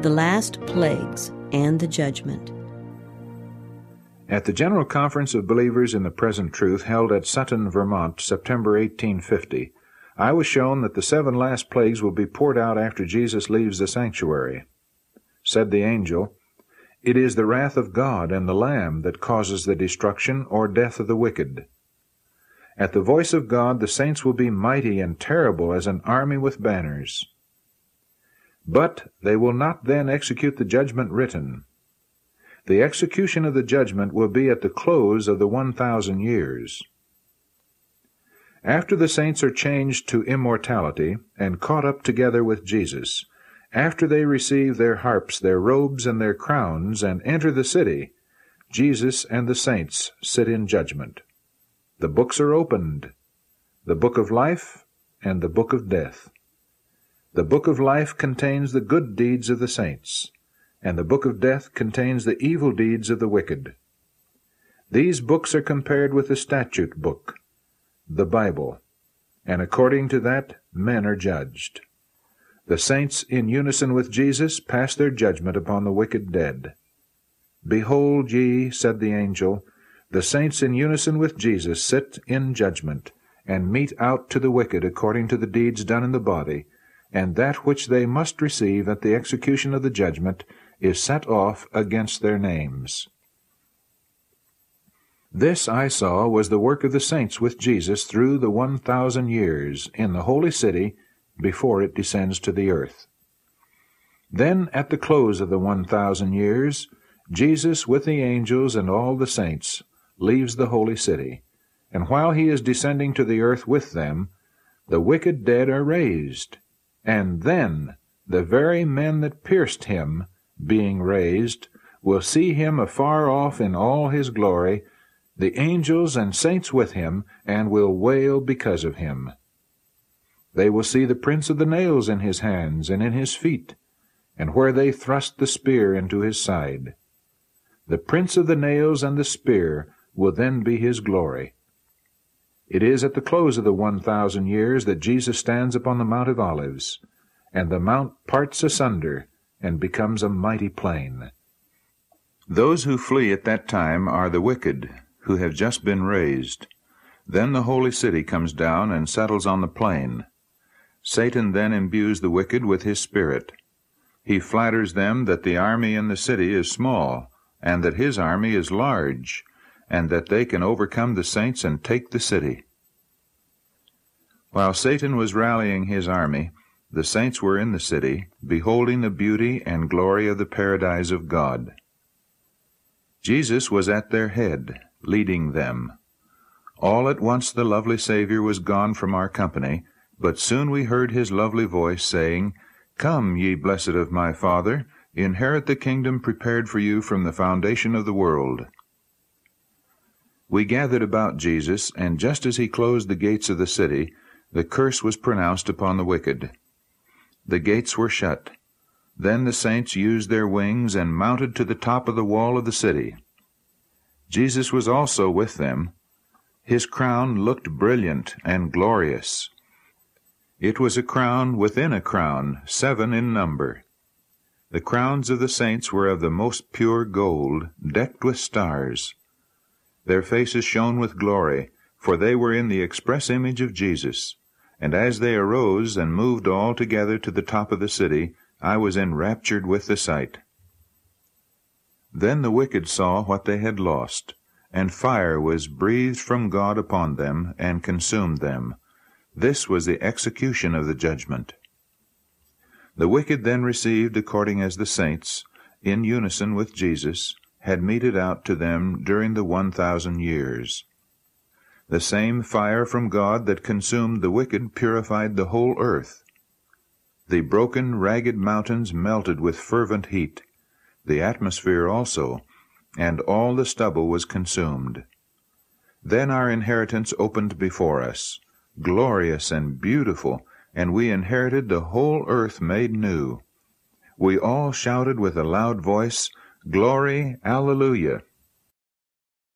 The Last Plagues and the Judgment. At the General Conference of Believers in the Present Truth held at Sutton, Vermont, September 1850, I was shown that the seven last plagues will be poured out after Jesus leaves the sanctuary. Said the angel, It is the wrath of God and the Lamb that causes the destruction or death of the wicked. At the voice of God the saints will be mighty and terrible as an army with banners. But they will not then execute the judgment written. The execution of the judgment will be at the close of the one thousand years. After the saints are changed to immortality and caught up together with Jesus, after they receive their harps, their robes, and their crowns, and enter the city, Jesus and the saints sit in judgment. The books are opened, the book of life and the book of death. The book of life contains the good deeds of the saints, and the book of death contains the evil deeds of the wicked. These books are compared with the statute book, the Bible, and according to that men are judged. The saints, in unison with Jesus, pass their judgment upon the wicked dead. Behold ye, said the angel, the saints in unison with Jesus sit in judgment, and mete out to the wicked according to the deeds done in the body, and that which they must receive at the execution of the judgment is set off against their names. This, I saw, was the work of the saints with Jesus through the one thousand years in the holy city before it descends to the earth. Then, at the close of the one thousand years, Jesus, with the angels and all the saints, leaves the holy city, and while he is descending to the earth with them, the wicked dead are raised, and then the very men that pierced him, being raised, will see him afar off in all his glory, the angels and saints with him, and will wail because of him. They will see the prints of the nails in his hands and in his feet, and where they thrust the spear into his side. The prints of the nails and the spear will then be his glory. It is at the close of the one thousand years that Jesus stands upon the Mount of Olives, and the mount parts asunder and becomes a mighty plain. Those who flee at that time are the wicked, who have just been raised. Then the holy city comes down and settles on the plain. Satan then imbues the wicked with his spirit. He flatters them that the army in the city is small, and that his army is large, and that they can overcome the saints and take the city. While Satan was rallying his army, the saints were in the city, beholding the beauty and glory of the paradise of God. Jesus was at their head, leading them. All at once the lovely Saviour was gone from our company, but soon we heard his lovely voice saying, Come, ye blessed of my Father, inherit the kingdom prepared for you from the foundation of the world. We gathered about Jesus, and just as he closed the gates of the city, the curse was pronounced upon the wicked. The gates were shut. Then the saints used their wings and mounted to the top of the wall of the city. Jesus was also with them. His crown looked brilliant and glorious. It was a crown within a crown, seven in number. The crowns of the saints were of the most pure gold, decked with stars. Their faces shone with glory, for they were in the express image of Jesus. And as they arose and moved all together to the top of the city, I was enraptured with the sight. Then the wicked saw what they had lost, and fire was breathed from God upon them, and consumed them. This was the execution of the judgment. The wicked then received according as the saints, in unison with Jesus, had meted out to them during the one thousand years. The same fire from God that consumed the wicked purified the whole earth. The broken, ragged mountains melted with fervent heat, the atmosphere also, and all the stubble was consumed. Then our inheritance opened before us, glorious and beautiful, and we inherited the whole earth made new. We all shouted with a loud voice, Glory, Alleluia!